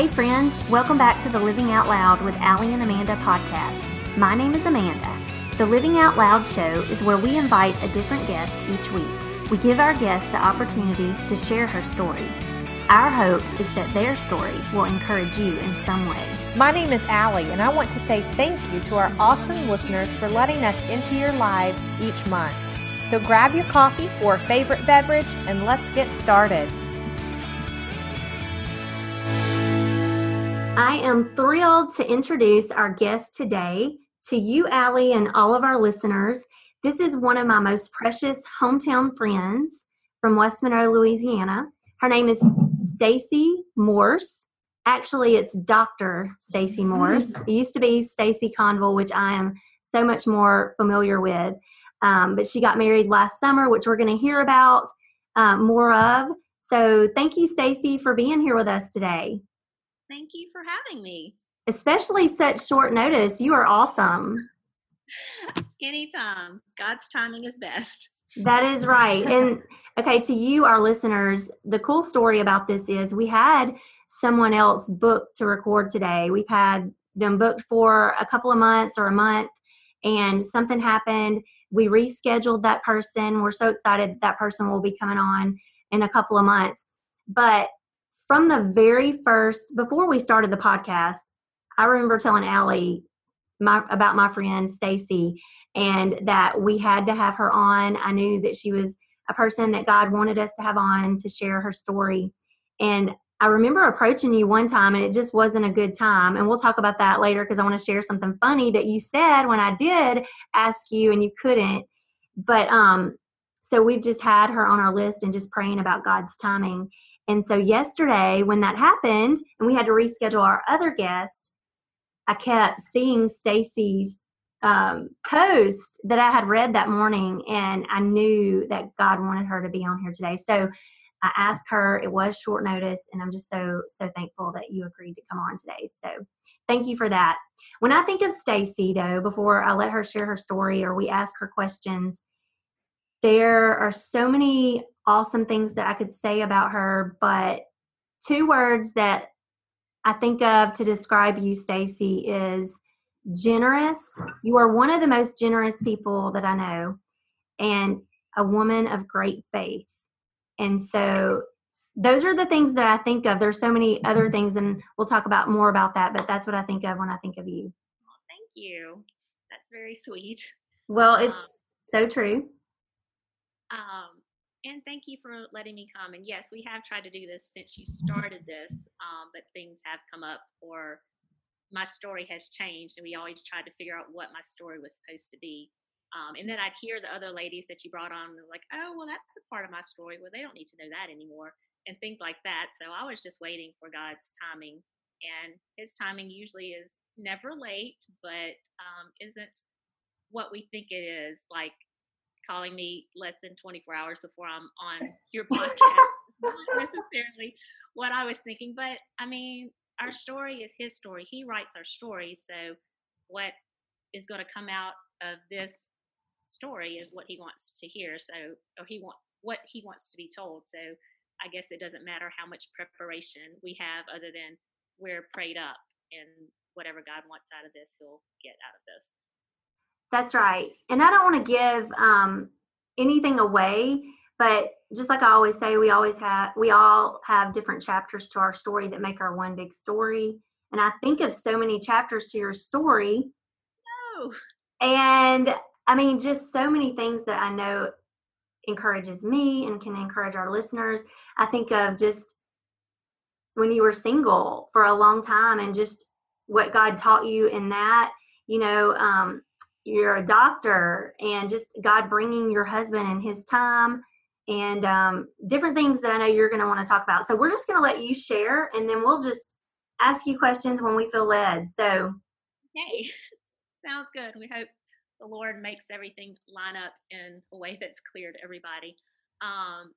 Hey, friends, welcome back to the Living Out Loud with Allie and Amanda podcast. My name is Amanda. The Living Out Loud show is where we invite a different guest each week. We give our guest the opportunity to share her story. Our hope is that their story will encourage you in some way. My name is Allie, and I want to say thank you to our awesome listeners for letting us into your lives each month. So grab your coffee or favorite beverage and let's get started. I am thrilled to introduce our guest today to you, Allie, and all of our listeners. This is one of my most precious hometown friends from West Monroe, Louisiana. Her name is Stacy Morse. Actually, it's Dr. Stacy Morse. It used to be Stacy Conville, which I am so much more familiar with. Um, but she got married last summer, which we're going to hear about uh, more of. So thank you, Stacy, for being here with us today. Thank you for having me. Especially such short notice. You are awesome. Anytime. God's timing is best. That is right. And okay, to you, our listeners, the cool story about this is we had someone else booked to record today. We've had them booked for a couple of months or a month, and something happened we rescheduled that person. We're so excited that, that person will be coming on in a couple of months. But from the very first, before we started the podcast, I remember telling Allie my, about my friend Stacy and that we had to have her on. I knew that she was a person that God wanted us to have on to share her story. And I remember approaching you one time and it just wasn't a good time. And we'll talk about that later because I want to share something funny that you said when I did ask you and you couldn't. But um so we've just had her on our list and just praying about God's timing. And so yesterday when that happened and we had to reschedule our other guest, I kept seeing Stacy's um, post that I had read that morning, and I knew that God wanted her to be on here today. So I asked her, it was short notice, and I'm just so, so thankful that you agreed to come on today. So thank you for that. When I think of Stacy, though, before I let her share her story or we ask her questions, there are so many awesome things that I could say about her, but two words that I think of to describe you, Stacy, is generous. You are one of the most generous people that I know, and a woman of great faith. And so those are the things that I think of. There's so many other mm-hmm. things, and we'll talk about more about that, but that's what I think of when I think of you. Well, thank you. That's very sweet. Well, it's um, so true. Um, and thank you for letting me come. And yes, we have tried to do this since you started this, um, but things have come up or my story has changed, and we always tried to figure out what my story was supposed to be. Um, and then I'd hear the other ladies that you brought on, like, oh, well, that's a part of my story. Well, they don't need to know that anymore, and things like that. So I was just waiting for God's timing, and His timing usually is never late, but um, isn't what we think it is. Like calling me less than 24 hours before I'm on your podcast, not necessarily what I was thinking. But I mean, our story is His story. He writes our story, so what is going to come out of this story is what he wants to hear. So, or he want what he wants to be told. So, I guess it doesn't matter how much preparation we have, other than we're prayed up, and whatever God wants out of this, He'll get out of this. That's right. And I don't want to give um, anything away, but just like I always say, we always have we all have different chapters to our story that make our one big story. And I think of so many chapters to your story. No. And I mean, just so many things that I know encourages me and can encourage our listeners. I think of just when you were single for a long time and just what God taught you in that. You know, um, you're a doctor and just God bringing your husband and his time and um, different things that I know you're going to want to talk about. So we're just going to let you share and then we'll just ask you questions when we feel led. So, okay, sounds good. We hope the Lord makes everything line up in a way that's clear to everybody. Um,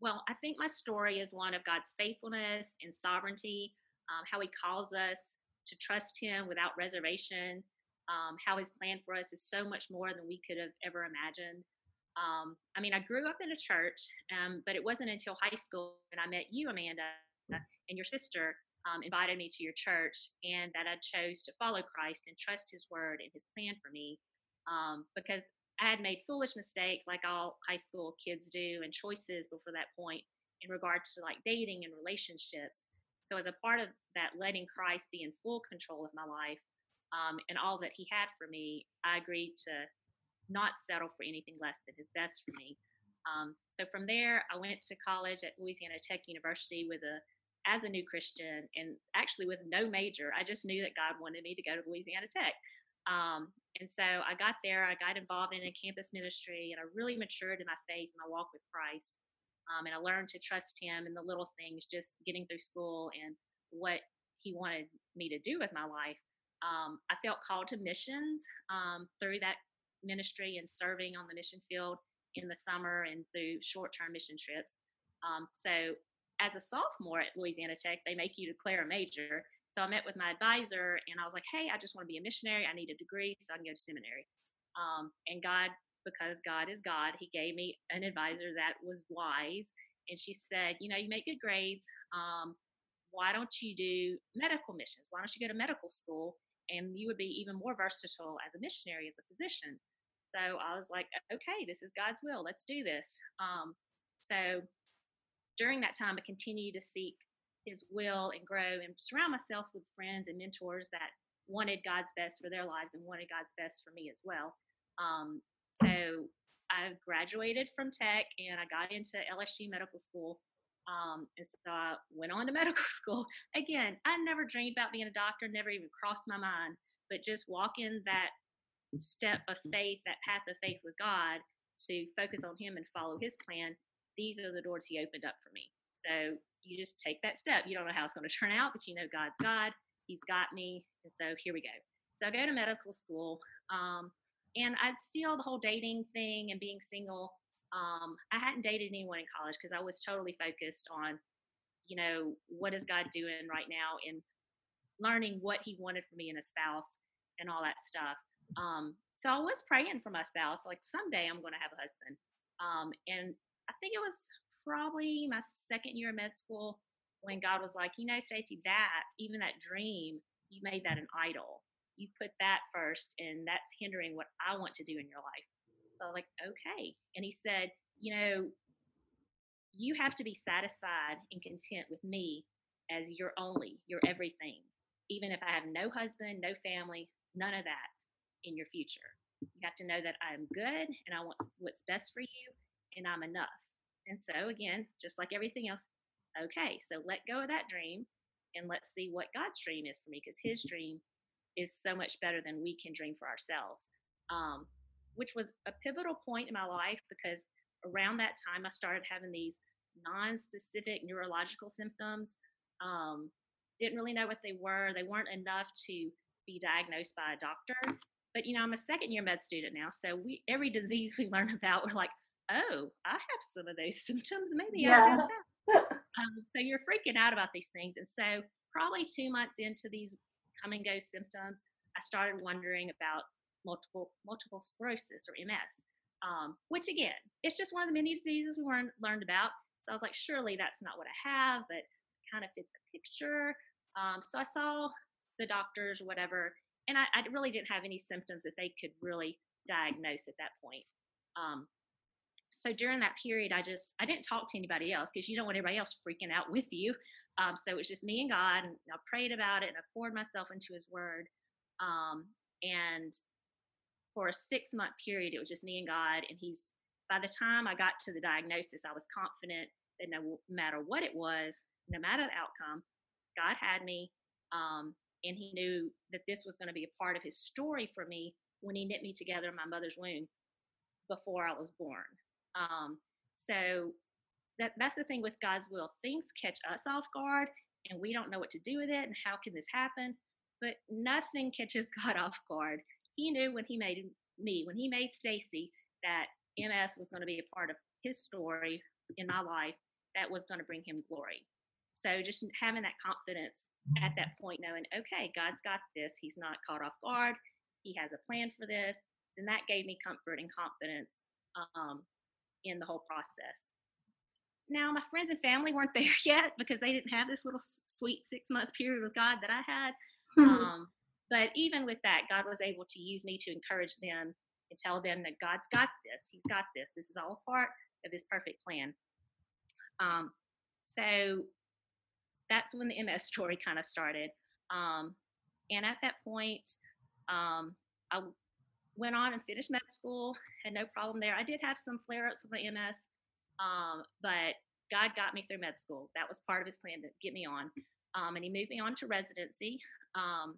well, I think my story is one of God's faithfulness and sovereignty, um, how He calls us to trust Him without reservation, um, how His plan for us is so much more than we could have ever imagined. Um, I mean, I grew up in a church, um, but it wasn't until high school when I met you, Amanda, and your sister um, invited me to your church, and that I chose to follow Christ and trust His word and His plan for me, um, because I had made foolish mistakes like all high school kids do, and choices before that point in regards to like dating and relationships. So, as a part of that, letting Christ be in full control of my life um, and all that He had for me, I agreed to not settle for anything less than His best for me. Um, so from there, I went to college at Louisiana Tech University with a as a new Christian and actually with no major. I just knew that God wanted me to go to Louisiana Tech. Um, and so I got there, I got involved in a campus ministry, and I really matured in my faith and my walk with Christ. Um, and I learned to trust Him in the little things, just getting through school and what He wanted me to do with my life. Um, I felt called to missions um, through that ministry and serving on the mission field in the summer and through short term mission trips. Um, so as a sophomore at Louisiana Tech, they make you declare a major. So I met with my advisor and I was like, hey, I just want to be a missionary. I need a degree so I can go to seminary. Um, and God, because God is God, He gave me an advisor that was wise. And she said, you know, you make good grades. Um, why don't you do medical missions? Why don't you go to medical school? And you would be even more versatile as a missionary, as a physician. So I was like, okay, this is God's will. Let's do this. Um, so during that time, I continued to seek His will and grow and surround myself with friends and mentors that wanted God's best for their lives and wanted God's best for me as well. Um, so I graduated from tech and I got into LSU Medical School. Um, and so I went on to medical school. Again, I never dreamed about being a doctor, never even crossed my mind, but just walking that step of faith, that path of faith with God to focus on Him and follow His plan these are the doors he opened up for me. So you just take that step. You don't know how it's going to turn out, but you know God's God. He's got me. And so here we go. So I go to medical school. Um, and I'd steal the whole dating thing and being single. Um, I hadn't dated anyone in college because I was totally focused on, you know, what is God doing right now and learning what He wanted for me in a spouse and all that stuff. Um, so I was praying for my spouse, like someday I'm going to have a husband. Um, and I think it was probably my second year of med school when God was like, you know, Stacy, that even that dream, you made that an idol. You put that first, and that's hindering what I want to do in your life. Like, okay. And he said, you know, you have to be satisfied and content with me as your only, your everything. Even if I have no husband, no family, none of that in your future. You have to know that I am good and I want what's best for you and I'm enough. And so, again, just like everything else, okay, so let go of that dream and let's see what God's dream is for me because His dream is so much better than we can dream for ourselves. Um, which was a pivotal point in my life because around that time I started having these non specific neurological symptoms. Um, didn't really know what they were, they weren't enough to be diagnosed by a doctor. But you know, I'm a second year med student now, so we every disease we learn about, we're like, oh, I have some of those symptoms. Maybe yeah. I have that. um, so you're freaking out about these things. And so, probably two months into these come and go symptoms, I started wondering about multiple multiple sclerosis or MS, um, which again, it's just one of the many diseases we weren't learned about. So I was like, surely that's not what I have, but kind of fit the picture. Um, so I saw the doctors, whatever, and I, I, really didn't have any symptoms that they could really diagnose at that point. Um, so during that period i just i didn't talk to anybody else because you don't want everybody else freaking out with you um, so it was just me and god and i prayed about it and i poured myself into his word um, and for a six month period it was just me and god and he's by the time i got to the diagnosis i was confident that no matter what it was no matter the outcome god had me um, and he knew that this was going to be a part of his story for me when he knit me together in my mother's womb before i was born um, so that that's the thing with God's will. Things catch us off guard, and we don't know what to do with it. And how can this happen? But nothing catches God off guard. He knew when He made me, when He made Stacy, that MS was going to be a part of His story in my life. That was going to bring Him glory. So just having that confidence at that point, knowing, okay, God's got this. He's not caught off guard. He has a plan for this. And that gave me comfort and confidence um, in the whole process. now my friends and family weren't there yet because they didn't have this little sweet six month period with God that I had. Mm-hmm. Um, but even with that, God was able to use me to encourage them and tell them that God's got this. He's got this. This is all part of His perfect plan. Um, so that's when the MS story kind of started. Um, and at that point, um, I went on and finished med school, had no problem there. I did have some flare ups with my MS, um, but God got me through med school. That was part of His plan to get me on. Um, and He moved me on to residency. Um,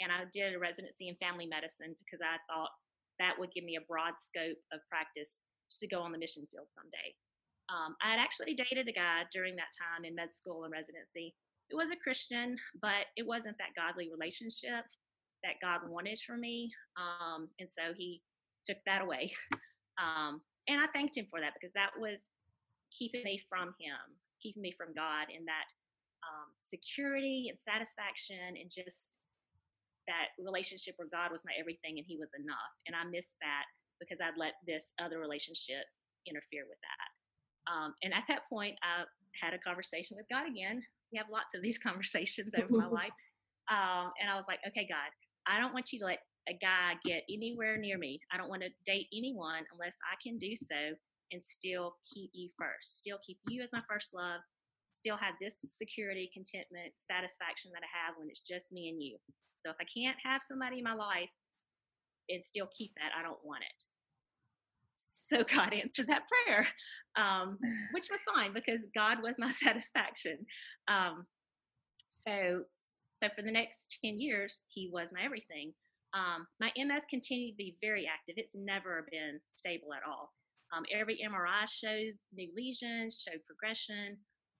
and I did a residency in family medicine because I thought that would give me a broad scope of practice to go on the mission field someday. Um, I had actually dated a guy during that time in med school and residency. It was a Christian, but it wasn't that godly relationship that God wanted for me. Um, and so he took that away. Um, and I thanked him for that because that was keeping me from him, keeping me from God in that um, security and satisfaction and just that relationship where God was my everything and he was enough. And I missed that because I'd let this other relationship interfere with that. Um, and at that point, I had a conversation with God again. We have lots of these conversations over my life. Um, and I was like, okay, God, I don't want you to let a guy get anywhere near me. I don't want to date anyone unless I can do so and still keep you first, still keep you as my first love, still have this security, contentment, satisfaction that I have when it's just me and you. So if I can't have somebody in my life and still keep that, I don't want it. So God answered that prayer, um, which was fine because God was my satisfaction. Um, so, so for the next ten years, He was my everything. Um, my MS continued to be very active. It's never been stable at all. Um, every MRI shows new lesions, showed progression.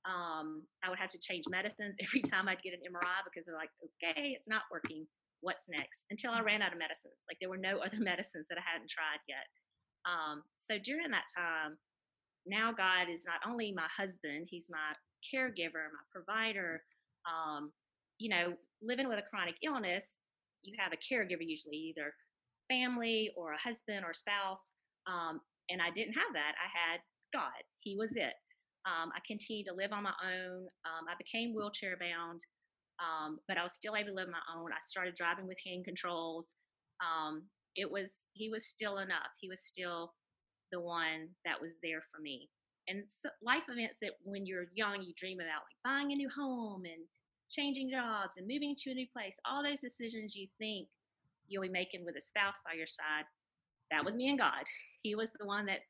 Um, I would have to change medicines every time I'd get an MRI because they're like, okay, it's not working. What's next? Until I ran out of medicines. Like there were no other medicines that I hadn't tried yet. Um, so during that time, now God is not only my husband, he's my caregiver, my provider. Um, you know, living with a chronic illness, you have a caregiver usually, either family or a husband or spouse. Um, and I didn't have that. I had God. He was it. Um, I continued to live on my own. Um, I became wheelchair bound, um, but I was still able to live on my own. I started driving with hand controls. Um, it was he was still enough. He was still the one that was there for me. And so life events that when you're young you dream about, like buying a new home and changing jobs and moving to a new place. All those decisions you think you'll be making with a spouse by your side. That was me and God. He was the one that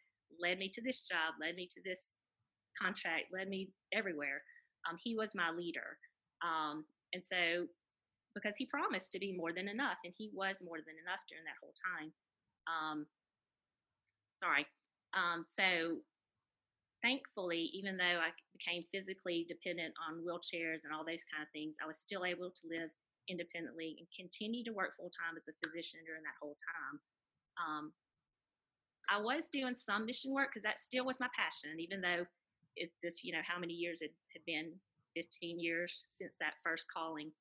led me to this job, led me to this contract led me everywhere. Um, he was my leader. Um, and so, because he promised to be more than enough, and he was more than enough during that whole time. Um, sorry. Um, so, thankfully, even though I became physically dependent on wheelchairs and all those kind of things, I was still able to live independently and continue to work full time as a physician during that whole time. Um, I was doing some mission work because that still was my passion, even though it, this, you know, how many years it had been 15 years since that first calling.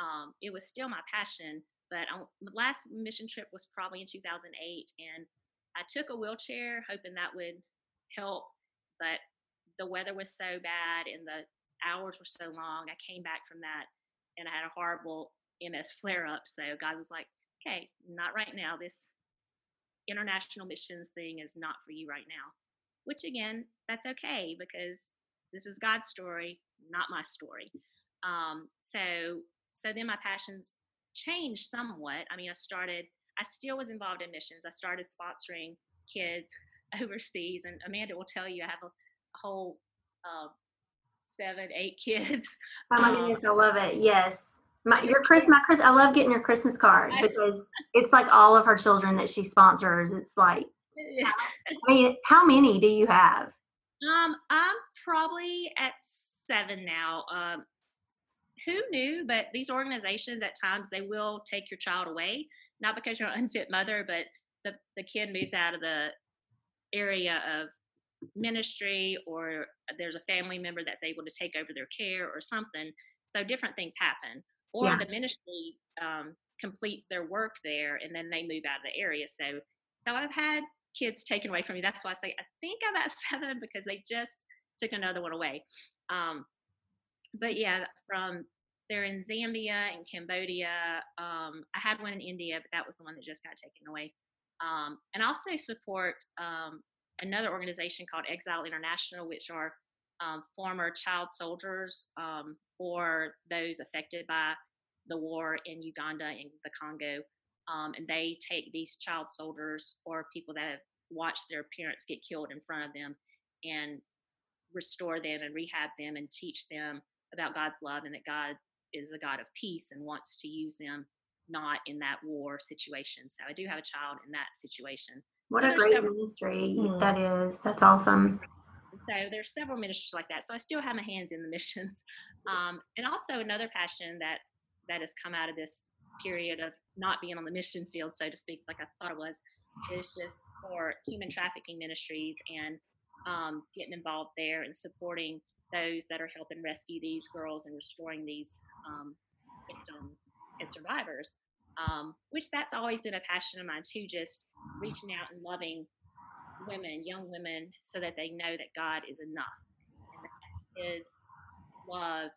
Um, it was still my passion, but the last mission trip was probably in 2008, and I took a wheelchair hoping that would help, but the weather was so bad and the hours were so long. I came back from that and I had a horrible MS flare up. So God was like, okay, not right now. This international missions thing is not for you right now which again, that's okay because this is God's story, not my story. Um, so, so then my passions changed somewhat. I mean, I started, I still was involved in missions. I started sponsoring kids overseas, and Amanda will tell you I have a, a whole uh, seven, eight kids. Oh my um, goodness, I love it. Yes. My, your Chris, my Chris, I love getting your Christmas card because it's like all of her children that she sponsors. It's like I mean, how many do you have? Um, I'm probably at seven now. Um, who knew? But these organizations, at times, they will take your child away, not because you're an unfit mother, but the the kid moves out of the area of ministry, or there's a family member that's able to take over their care, or something. So different things happen, or yeah. the ministry um, completes their work there, and then they move out of the area. So, so I've had kids taken away from me. That's why I say I think I'm at seven because they just took another one away. Um, but yeah, from they're in Zambia and Cambodia. Um, I had one in India, but that was the one that just got taken away. Um, and I also support um, another organization called Exile International, which are um, former child soldiers um, or those affected by the war in Uganda and the Congo. Um, and they take these child soldiers or people that have watched their parents get killed in front of them and restore them and rehab them and teach them about God's love and that God is a God of peace and wants to use them not in that war situation. So I do have a child in that situation. What so a great several, ministry mm. that is. That's awesome. So there's several ministries like that. So I still have my hands in the missions. Um, and also another passion that that has come out of this period of not being on the mission field, so to speak, like I thought it was, is just for human trafficking ministries and um, getting involved there and supporting those that are helping rescue these girls and restoring these um, victims and survivors. Um, which that's always been a passion of mine too, just reaching out and loving women, young women, so that they know that God is enough His love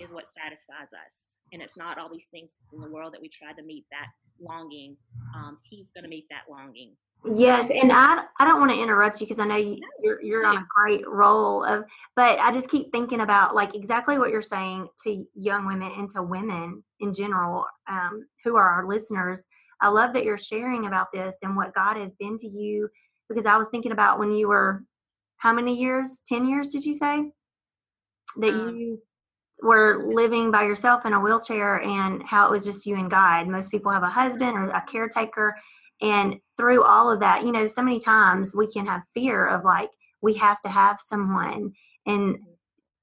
is what satisfies us. And it's not all these things in the world that we try to meet that longing. Um, he's going to meet that longing. Yes, and I I don't want to interrupt you because I know you, you're you're on a great roll of, but I just keep thinking about like exactly what you're saying to young women and to women in general um, who are our listeners. I love that you're sharing about this and what God has been to you because I was thinking about when you were how many years? Ten years? Did you say that um, you were living by yourself in a wheelchair and how it was just you and God? Most people have a husband or a caretaker and through all of that, you know, so many times we can have fear of like, we have to have someone. And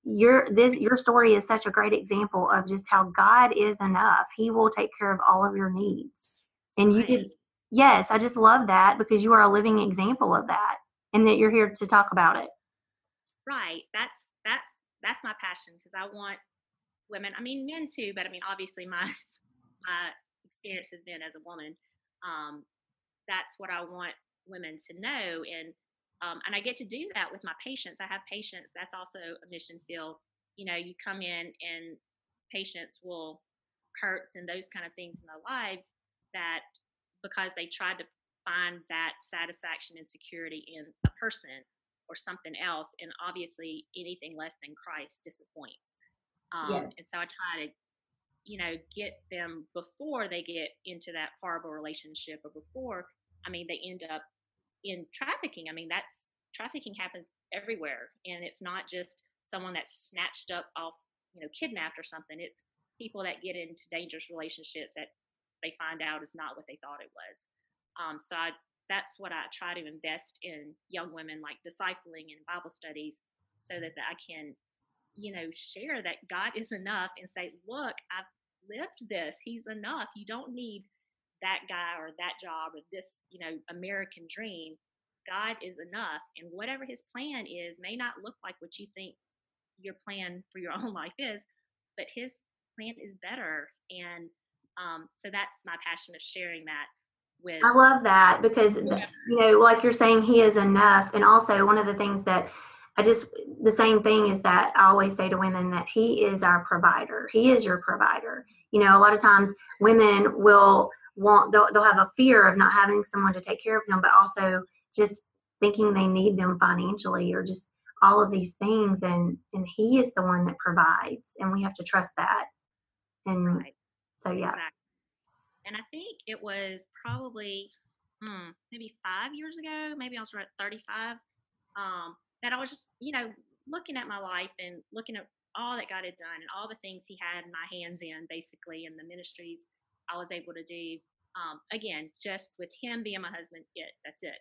your this your story is such a great example of just how God is enough. He will take care of all of your needs. And you did yes, I just love that because you are a living example of that and that you're here to talk about it. Right. That's that's that's my passion because I want women, I mean men too, but I mean obviously my my experience has been as a woman um, that's what I want women to know. And um, and I get to do that with my patients. I have patients. That's also a mission field. You know, you come in and patients will hurts and those kind of things in their life that because they tried to find that satisfaction and security in a person or something else, and obviously anything less than Christ disappoints. Um, yes. And so I try to you know get them before they get into that horrible relationship or before i mean they end up in trafficking. I mean that's trafficking happens everywhere and it's not just someone that's snatched up off you know kidnapped or something. It's people that get into dangerous relationships that they find out is not what they thought it was. Um, so I, that's what i try to invest in young women like discipling and bible studies so that, that i can you know, share that God is enough and say, look, I've lived this. He's enough. You don't need that guy or that job or this, you know, American dream. God is enough. And whatever his plan is may not look like what you think your plan for your own life is, but his plan is better. And um, so that's my passion of sharing that with. I love that because, yeah. you know, like you're saying, he is enough. And also, one of the things that I just the same thing is that I always say to women that he is our provider. He is your provider. You know, a lot of times women will want they'll, they'll have a fear of not having someone to take care of them, but also just thinking they need them financially or just all of these things and and he is the one that provides and we have to trust that and right. so yeah exactly. and i think it was probably hmm, maybe five years ago maybe i was at 35 um, that I was just, you know, looking at my life and looking at all that God had done and all the things He had my hands in, basically, and the ministries I was able to do. Um, again, just with Him being my husband, it that's it.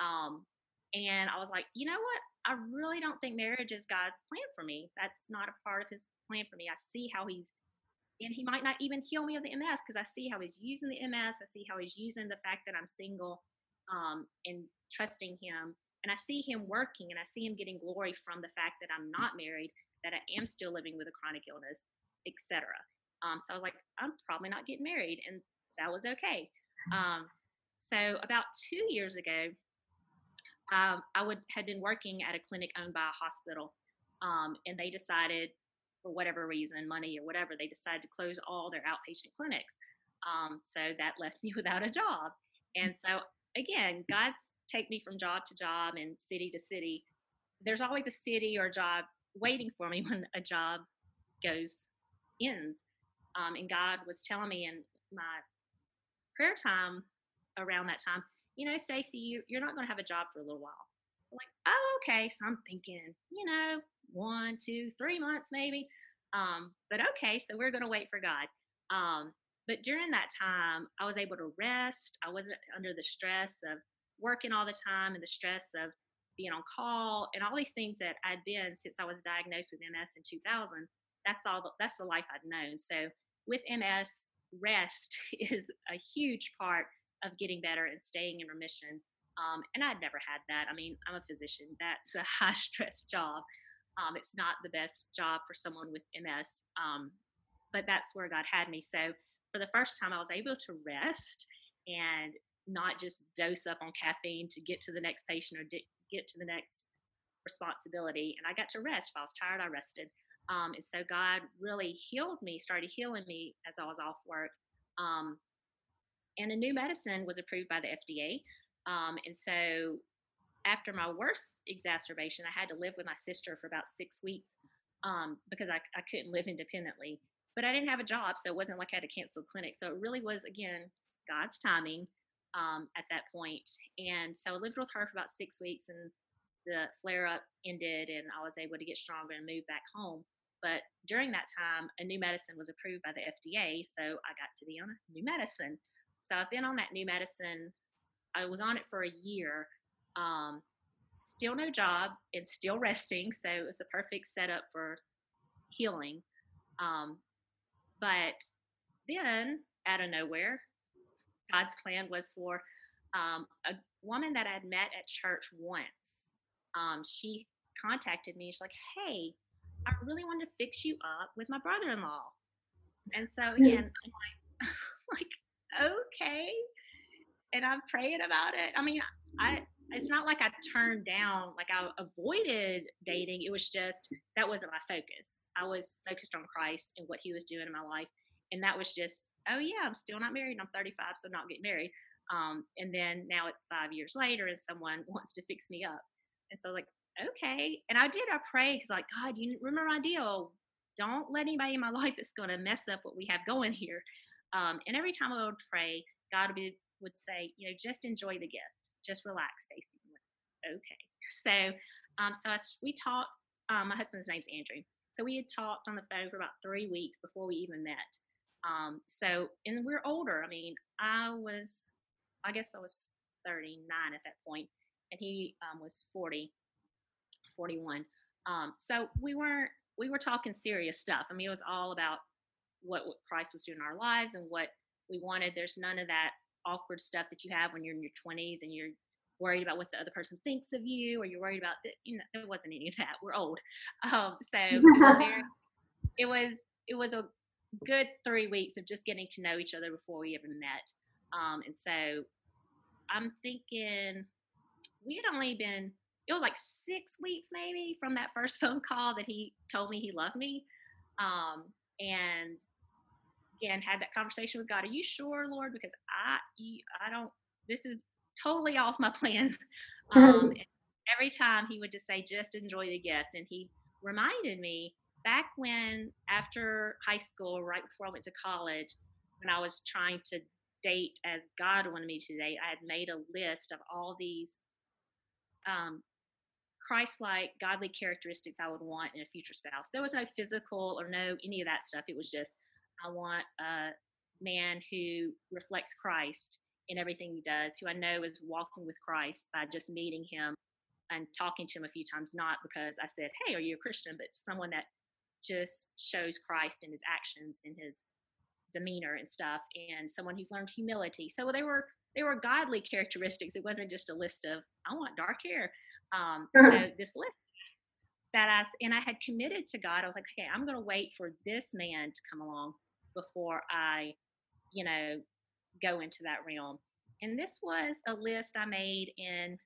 Um, and I was like, you know what? I really don't think marriage is God's plan for me. That's not a part of His plan for me. I see how He's, and He might not even heal me of the MS because I see how He's using the MS. I see how He's using the fact that I'm single um, and trusting Him and I see him working and I see him getting glory from the fact that I'm not married, that I am still living with a chronic illness, etc. Um, so I was like, I'm probably not getting married, and that was okay. Um, so about two years ago, um, I would had been working at a clinic owned by a hospital, um, and they decided, for whatever reason, money or whatever, they decided to close all their outpatient clinics. Um, so that left me without a job. And so again, God's take me from job to job and city to city. There's always a city or a job waiting for me when a job goes ends. Um, and God was telling me in my prayer time around that time, you know, Stacy, you, you're not going to have a job for a little while. I'm like, oh, okay. So I'm thinking, you know, one, two, three months maybe. Um, but okay, so we're going to wait for God. Um, but during that time, I was able to rest. I wasn't under the stress of working all the time and the stress of being on call and all these things that I'd been since I was diagnosed with MS in 2000. That's all. The, that's the life I'd known. So with MS, rest is a huge part of getting better and staying in remission. Um, and I'd never had that. I mean, I'm a physician. That's a high stress job. Um, it's not the best job for someone with MS, um, but that's where God had me. So for the first time, I was able to rest and not just dose up on caffeine to get to the next patient or get to the next responsibility. And I got to rest. If I was tired, I rested. Um, and so God really healed me, started healing me as I was off work. Um, and a new medicine was approved by the FDA. Um, and so after my worst exacerbation, I had to live with my sister for about six weeks um, because I, I couldn't live independently but I didn't have a job, so it wasn't like I had to cancel clinic. So it really was again God's timing um, at that point. And so I lived with her for about six weeks, and the flare up ended, and I was able to get stronger and move back home. But during that time, a new medicine was approved by the FDA, so I got to be on a new medicine. So I've been on that new medicine. I was on it for a year. Um, still no job and still resting, so it was the perfect setup for healing. Um, but then, out of nowhere, God's plan was for um, a woman that I'd met at church once. Um, she contacted me. She's like, "Hey, I really want to fix you up with my brother-in-law." And so hmm. again, I'm like, like okay. And I'm praying about it. I mean, I it's not like I turned down, like I avoided dating. It was just that wasn't my focus. I was focused on Christ and what He was doing in my life, and that was just, oh yeah, I'm still not married. I'm 35, so not getting married. Um, and then now it's five years later, and someone wants to fix me up, and so like, okay. And I did. I prayed because like, God, you remember my deal. Don't let anybody in my life that's going to mess up what we have going here. Um, and every time I would pray, God would, be, would say, you know, just enjoy the gift just relax, Stacy. Okay. So, um, so I, we talked. Um, my husband's name's Andrew. So we had talked on the phone for about three weeks before we even met. Um, so, and we're older. I mean, I was, I guess I was 39 at that point, and he um, was 40, 41. Um, so we weren't, we were talking serious stuff. I mean, it was all about what, what Christ was doing in our lives and what we wanted. There's none of that awkward stuff that you have when you're in your 20s and you're worried about what the other person thinks of you or you're worried about that you know it wasn't any of that we're old um, so it was, very, it was it was a good three weeks of just getting to know each other before we ever met um, and so i'm thinking we had only been it was like six weeks maybe from that first phone call that he told me he loved me um, and again had that conversation with God. Are you sure, Lord? Because I, you, I don't. This is totally off my plan. Um, every time he would just say, "Just enjoy the gift," and he reminded me back when after high school, right before I went to college, when I was trying to date as God wanted me to date, I had made a list of all these um, Christ-like, godly characteristics I would want in a future spouse. There was no physical or no any of that stuff. It was just I want a man who reflects Christ in everything he does, who I know is walking with Christ by just meeting him and talking to him a few times, not because I said, Hey, are you a Christian? but someone that just shows Christ in his actions, in his demeanor and stuff, and someone who's learned humility. So they were they were godly characteristics. It wasn't just a list of I want dark hair. Um, so this list that I and I had committed to God. I was like, okay, I'm going to wait for this man to come along before I, you know, go into that realm. And this was a list I made in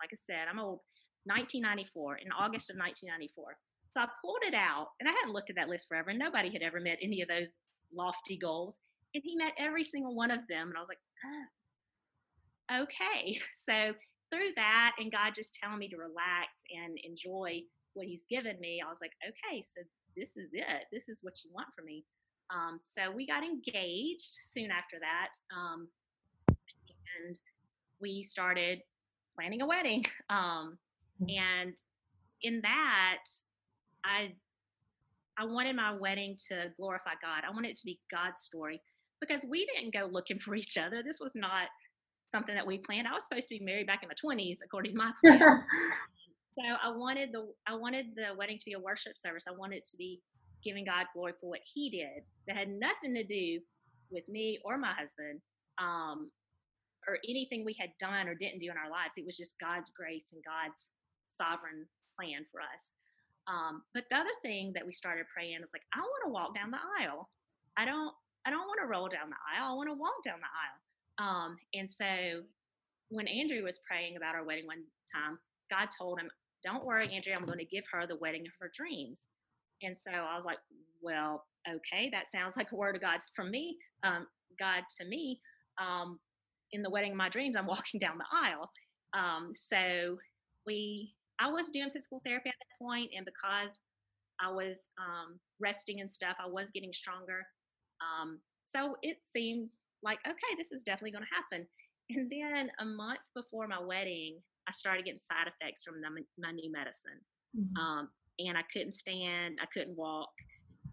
like I said, I'm old. 1994, in August of 1994. So I pulled it out, and I hadn't looked at that list forever, and nobody had ever met any of those lofty goals. And he met every single one of them. And I was like, oh, okay. So through that, and God just telling me to relax and enjoy what He's given me, I was like, okay, so this is it. This is what you want from me. Um, so we got engaged soon after that. Um, and we started planning a wedding. Um, mm. and in that, I I wanted my wedding to glorify God. I wanted it to be God's story because we didn't go looking for each other. This was not something that we planned. I was supposed to be married back in my 20s, according to my plan. so I wanted the I wanted the wedding to be a worship service. I wanted it to be giving God glory for what He did that had nothing to do with me or my husband, um, or anything we had done or didn't do in our lives. It was just God's grace and God's sovereign plan for us. Um, but the other thing that we started praying is like, I want to walk down the aisle. I don't, I don't want to roll down the aisle. I want to walk down the aisle. Um, and so when Andrew was praying about our wedding one time, God told him, Don't worry, Andrew, I'm going to give her the wedding of her dreams. And so I was like, Well, okay, that sounds like a word of God from me, um, God to me. Um, in the wedding of my dreams, I'm walking down the aisle. Um, so we I was doing physical therapy at that point, and because I was um, resting and stuff, I was getting stronger. Um, so it seemed like, okay, this is definitely going to happen. And then a month before my wedding, I started getting side effects from the, my new medicine. Mm-hmm. Um, and I couldn't stand, I couldn't walk.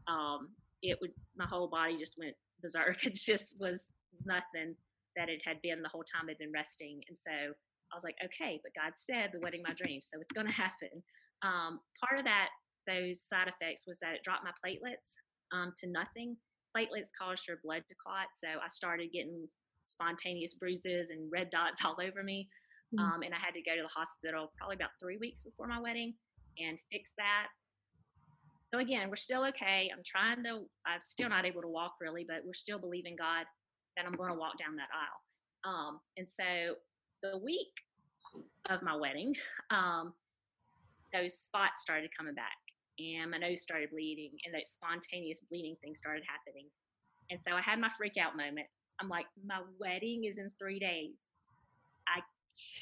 Um, it would, my whole body just went berserk. It just was nothing that it had been the whole time I'd been resting. And so I was like, okay, but God said the wedding my dreams, so it's going to happen. Um, part of that, those side effects was that it dropped my platelets um, to nothing. Platelets cause your blood to clot, so I started getting spontaneous bruises and red dots all over me. Mm-hmm. Um, and I had to go to the hospital probably about three weeks before my wedding and fix that. So again, we're still okay. I'm trying to. I'm still not able to walk really, but we're still believing God that I'm going to walk down that aisle. Um, and so the week of my wedding, um, those spots started coming back and my nose started bleeding and that spontaneous bleeding thing started happening. And so I had my freak out moment. I'm like, my wedding is in three days. I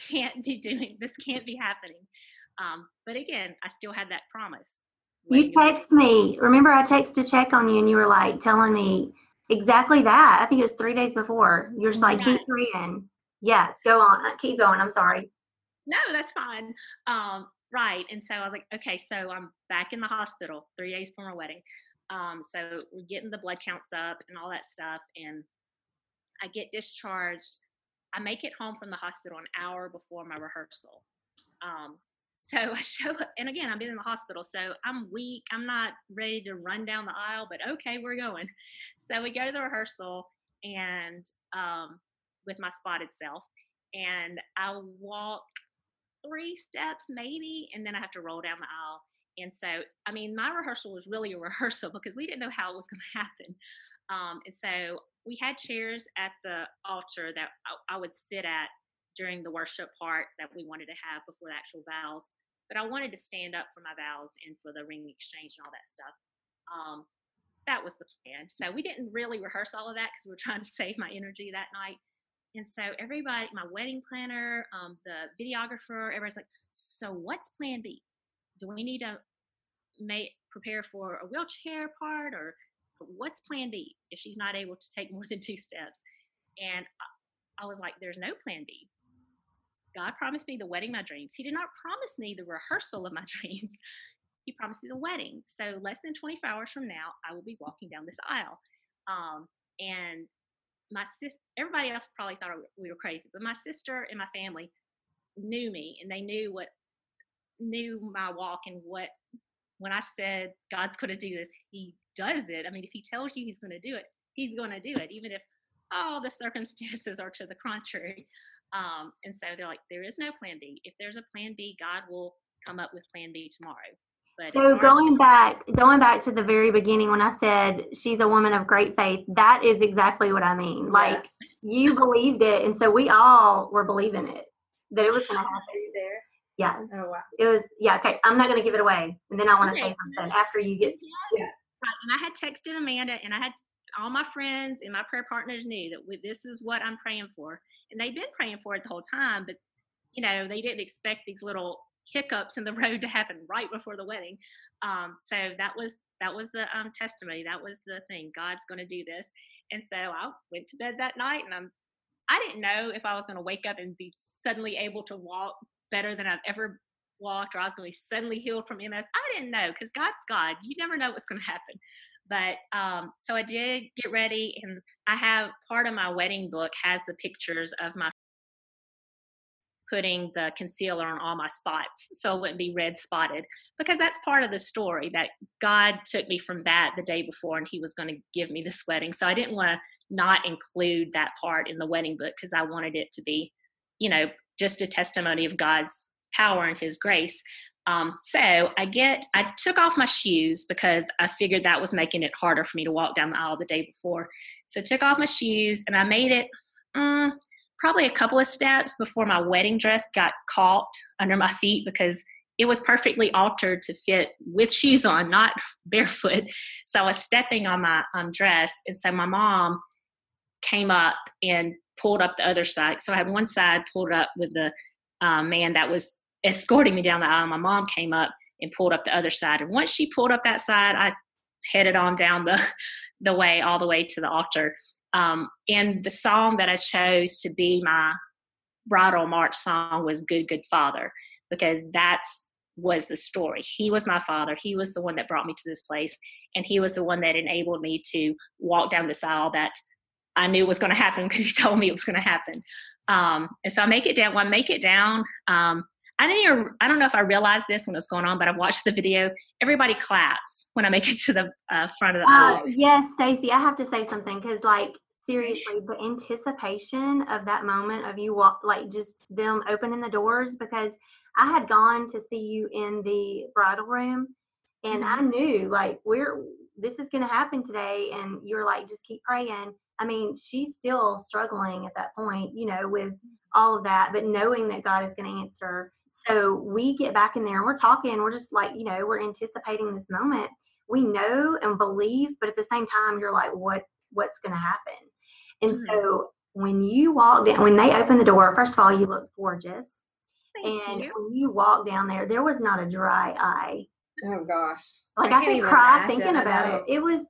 can't be doing this, can't be happening. Um, but again, I still had that promise. You text me. Remember, I texted to check on you, and you were like telling me exactly that. I think it was three days before. You're just like, keep praying yeah, go on. Uh, keep going. I'm sorry. No, that's fine. Um, right. And so I was like, okay, so I'm back in the hospital three days before my wedding. Um, so we're getting the blood counts up and all that stuff. And I get discharged. I make it home from the hospital an hour before my rehearsal. Um, so I show up, and again, I've been in the hospital, so I'm weak. I'm not ready to run down the aisle, but okay, we're going. So we go to the rehearsal, and um, with my spotted self. And I'll walk three steps maybe, and then I have to roll down the aisle. And so, I mean, my rehearsal was really a rehearsal because we didn't know how it was going to happen. Um, and so we had chairs at the altar that I, I, would sit at during the worship part that we wanted to have before the actual vows. But I wanted to stand up for my vows and for the ring exchange and all that stuff. Um, that was the plan. So we didn't really rehearse all of that because we were trying to save my energy that night. And so everybody, my wedding planner, um, the videographer, everybody's like, so what's plan B? Do we need to make prepare for a wheelchair part or what's plan B if she's not able to take more than two steps? And I was like, there's no plan B. God promised me the wedding my dreams. He did not promise me the rehearsal of my dreams. He promised me the wedding. So less than 24 hours from now, I will be walking down this aisle. Um, and my sister, everybody else probably thought we were crazy, but my sister and my family knew me and they knew what, knew my walk and what, when I said God's going to do this, He does it. I mean, if He tells you He's going to do it, He's going to do it, even if all the circumstances are to the contrary. Um, and so they're like, there is no plan B. If there's a plan B, God will come up with plan B tomorrow. But so going back, going back to the very beginning when I said she's a woman of great faith, that is exactly what I mean. Like yes. you believed it, and so we all were believing it that it was going to happen. There. Yeah. Oh wow. It was yeah, okay. I'm not gonna give it away. And then I wanna Okay. say something after you get Yeah. And I had texted Amanda, and I had all my friends and my prayer partners knew that we, this is what I'm praying for, and they'd been praying for it the whole time. But you know, they didn't expect these little hiccups in the road to happen right before the wedding. Um, so that was that was the um, testimony. That was the thing. God's going to do this, and so I went to bed that night, and I'm. I didn't know if I was going to wake up and be suddenly able to walk better than I've ever walked, or I was going to be suddenly healed from MS. I didn't know because God's God. You never know what's going to happen. But um, so I did get ready, and I have part of my wedding book has the pictures of my putting the concealer on all my spots so it wouldn't be red spotted because that's part of the story that God took me from that the day before and he was going to give me this wedding. So I didn't want to not include that part in the wedding book because I wanted it to be, you know, just a testimony of God's power and his grace. Um, so I get, I took off my shoes because I figured that was making it harder for me to walk down the aisle the day before. So I took off my shoes and I made it mm, probably a couple of steps before my wedding dress got caught under my feet because it was perfectly altered to fit with shoes on, not barefoot. So I was stepping on my um, dress. And so my mom came up and pulled up the other side. So I had one side pulled up with the um, man that was escorting me down the aisle. My mom came up and pulled up the other side. And once she pulled up that side, I headed on down the the way all the way to the altar. Um, and the song that I chose to be my bridal march song was "Good Good Father" because that's was the story. He was my father. He was the one that brought me to this place, and he was the one that enabled me to walk down this aisle that I knew was going to happen because he told me it was going to happen. Um, and so I make it down. When I make it down, um, I didn't even, I don't know if I realized this when it was going on, but I've watched the video. Everybody claps when I make it to the uh, front of the. Uh, yes, Stacy, I have to say something because, like, seriously, the anticipation of that moment of you walk, like, just them opening the doors because I had gone to see you in the bridal room and I knew, like, we're, this is going to happen today. And you're like, just keep praying. I mean, she's still struggling at that point, you know, with all of that, but knowing that God is going to answer. So we get back in there and we're talking, we're just like, you know, we're anticipating this moment. We know and believe, but at the same time, you're like, what what's gonna happen? And Mhm. so when you walk down when they open the door, first of all, you look gorgeous. Thank and you. when you walk down there, there was not a dry eye. Oh gosh. Like I, can't could cry thinking about it. It was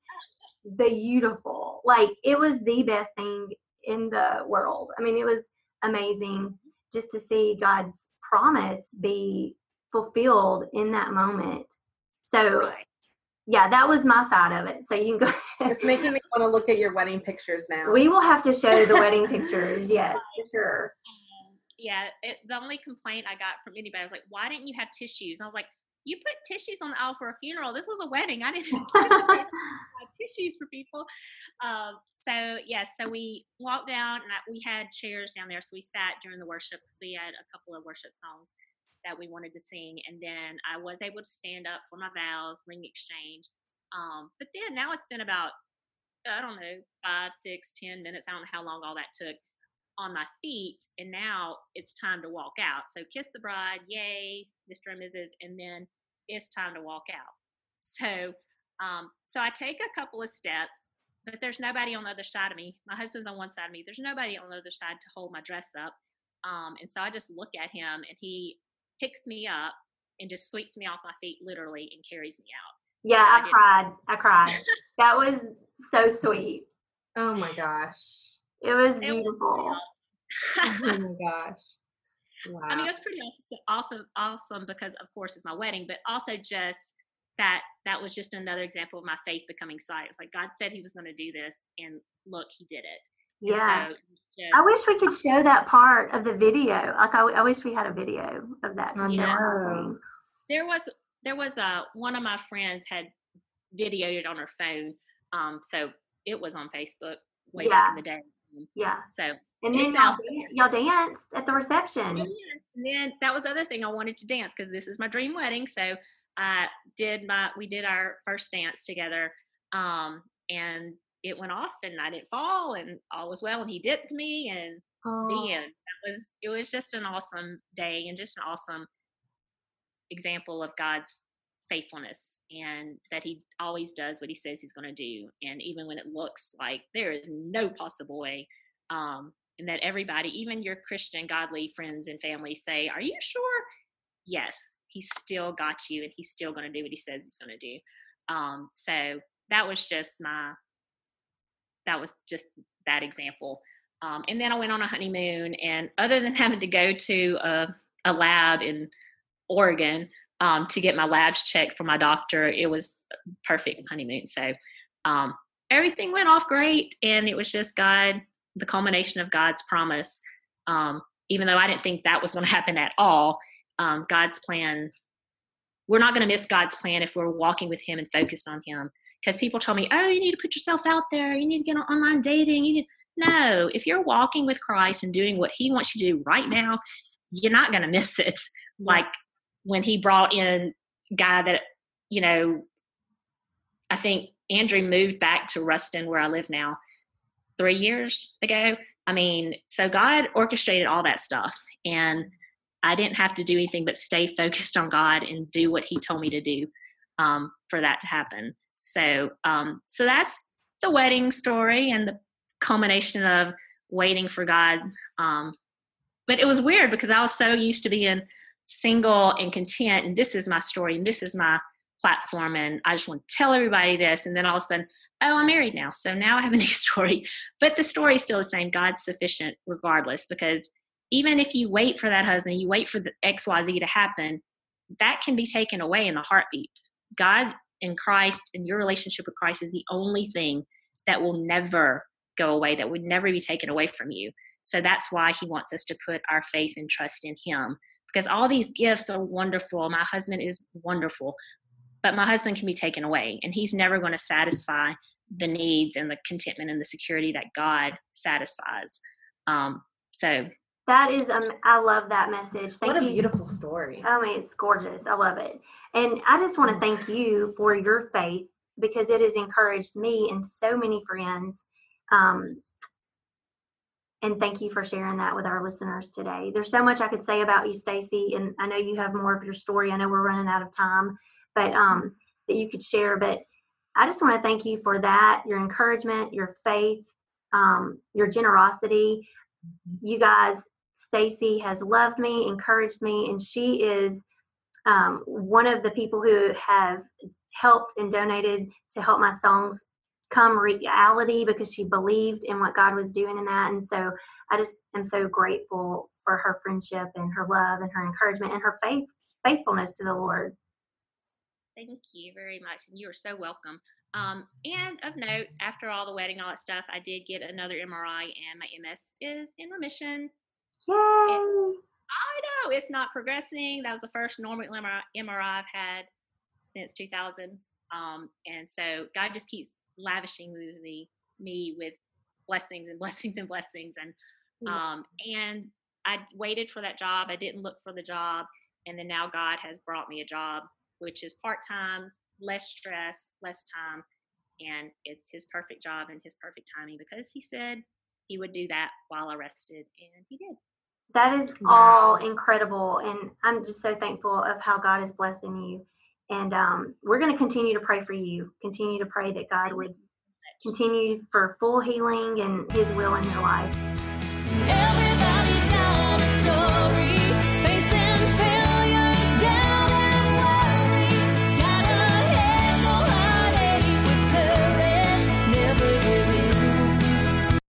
beautiful. Like it was the best thing in the world. I mean, it was amazing just to see God's promise be fulfilled in that moment. So Right. yeah, that was my side of it. So you can go It's making me want to look at your wedding pictures now. we will have to show the wedding pictures, yes, for sure. Yeah, it, the only complaint I got from anybody was like, "Why didn't you have tissues?" I was like, "You put tissues on the aisle for a funeral. This was a wedding. I didn't anticipate tissues for people." Um, so yes, so we walked down and I, we had chairs down there, so we sat during the worship. We had a couple of worship songs that we wanted to sing, and then I was able to stand up for my vows, ring exchange. Um, but then now it's been about I don't know five, six, ten minutes. I don't know how long all that took on my feet and now it's time to walk out so kiss the bride yay mr and mrs and then it's time to walk out so um so i take a couple of steps but there's nobody on the other side of me my husband's on one side of me there's nobody on the other side to hold my dress up um and so i just look at him and he picks me up and just sweeps me off my feet literally and carries me out Yeah, I I cried. I cried. That was so sweet. oh my gosh. It was It beautiful. pretty awesome. Oh my gosh. Wow. I mean, it was pretty awesome, awesome, awesome because, of course, it's my wedding, but also just that that was just another example of my faith becoming sight. It's like God said He was going to do this, and look, He did it. Yeah. so was I wish we could show that part of the video. Like I, I wish we had a video of that. To show on our know. thing. there was there was a one of my friends had videoed it on her phone, um, so it was on Facebook way back in the day. Yeah. So And then y'all, y'all danced at the reception. And then that was the other thing I wanted to dance because this is my dream wedding. So I did my we did our first dance together, um, and it went off, and I didn't fall, and all was well, and he dipped me, and Oh, the end. That was it was just an awesome day and just an awesome example of God's faithfulness and that he always does what he says he's going to do and even when it looks like there is no possible way um, and that everybody even your christian godly friends and family say are you sure yes he's still got you and he's still going to do what he says he's going to do um, so that was just my that was just that example um, and then i went on a honeymoon and other than having to go to a, a lab in oregon um, to get my labs checked for my doctor. It was perfect honeymoon. So um, everything went off great, and it was just God, the culmination of God's promise. Um, even though I didn't think that was going to happen at all, um, God's plan. We're not going to miss God's plan if we're walking with Him and focused on Him. Because people told me, "Oh, you need to put yourself out there. You need to get on online dating. You need." No, if you're walking with Christ and doing what He wants you to do right now, you're not going to miss it. Like when he brought in guy that you know i think andrew moved back to ruston where i live now three years ago. I mean so god orchestrated all that stuff and i didn't have to do anything but stay focused on god and do what he told me to do um, for that to happen. So um, so that's the wedding story and the culmination of waiting for god um, but it was weird because i was so used to being single and content and this is my story and this is my platform and I just want to tell everybody this and then all of a sudden oh I'm married now so now I have a new story. But the story is still the same. God's sufficient regardless because even if you wait for that husband you wait for the XYZ to happen that can be taken away in a heartbeat. God and Christ and your relationship with Christ is the only thing that will never go away that would never be taken away from you. So that's why he wants us to put our faith and trust in him because all these gifts are wonderful. My husband is wonderful, but my husband can be taken away, and he's never going to satisfy the needs and the contentment and the security that God satisfies. Um, so that is, um, I love that message. Thank you. what a you. beautiful story. I mean, it's gorgeous. I love it. And I just want to thank you for your faith because it has encouraged me and so many friends um, and thank you for sharing that with our listeners today. There's so much I could say about you, Stacy, and I know you have more of your story. I know we're running out of time, but um, that you could share. But I just want to thank you for that, your encouragement, your faith, um, your generosity. You guys, Stacy has loved me, encouraged me, and she is um, one of the people who have helped and donated to help my songs come reality because she believed in what God was doing in that. And so I just am so grateful for her friendship and her love and her encouragement and her faith faithfulness to the Lord. Thank you very much. And you are so welcome. Um, and of note, after all the wedding, all that stuff, I did get another MRI and my MS is in remission. Yay! And I know it's not progressing. That was the first normal MRI, MRI I've had since 2000. Um, and so God just keeps lavishing me me with blessings and blessings and blessings and um and I waited for that job. I didn't look for the job and then now God has brought me a job which is part-time, less stress, less time and it's his perfect job and his perfect timing because he said he would do that while I rested and he did. That is all incredible and I'm just so thankful of how God is blessing you and um, we're going to continue to pray for you, continue to pray that God would continue for full healing and His will in your life.